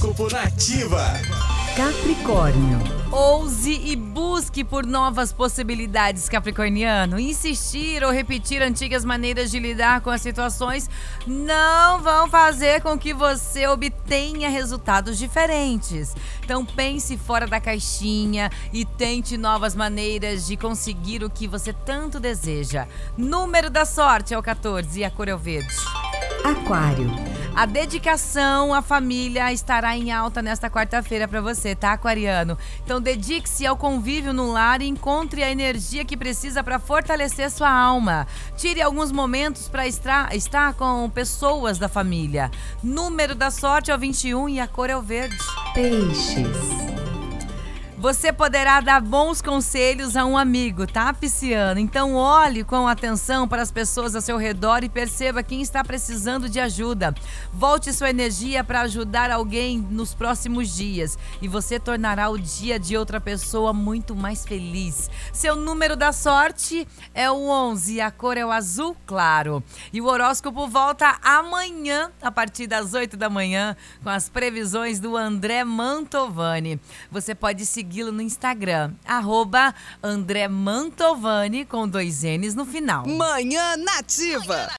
Horóscopo Nativa. Capricórnio. Ouse e busque por novas possibilidades, Capricorniano. Insistir ou repetir antigas maneiras de lidar com as situações não vão fazer com que você obtenha resultados diferentes. Então pense fora da caixinha e tente novas maneiras de conseguir o que você tanto deseja. Número da sorte é o 14 e a cor é o verde. Aquário. A dedicação à família estará em alta nesta quarta-feira para você, tá, aquariano? Então dedique-se ao convívio no lar e encontre a energia que precisa para fortalecer sua alma. Tire alguns momentos para estar com pessoas da família. Número da sorte é o 21 e a cor é o verde. Peixes. Você poderá dar bons conselhos a um amigo, tá, Pisciano? Então olhe com atenção para as pessoas ao seu redor e perceba quem está precisando de ajuda. Volte sua energia para ajudar alguém nos próximos dias e você tornará o dia de outra pessoa muito mais feliz. Seu número da sorte é o 11 e a cor é o azul claro. E o horóscopo volta amanhã, a partir das 8 da manhã, com as previsões do André Mantovani. Você pode seguir segui-lo no Instagram, arroba André Mantovani, com dois N's no final. Manhã Nativa.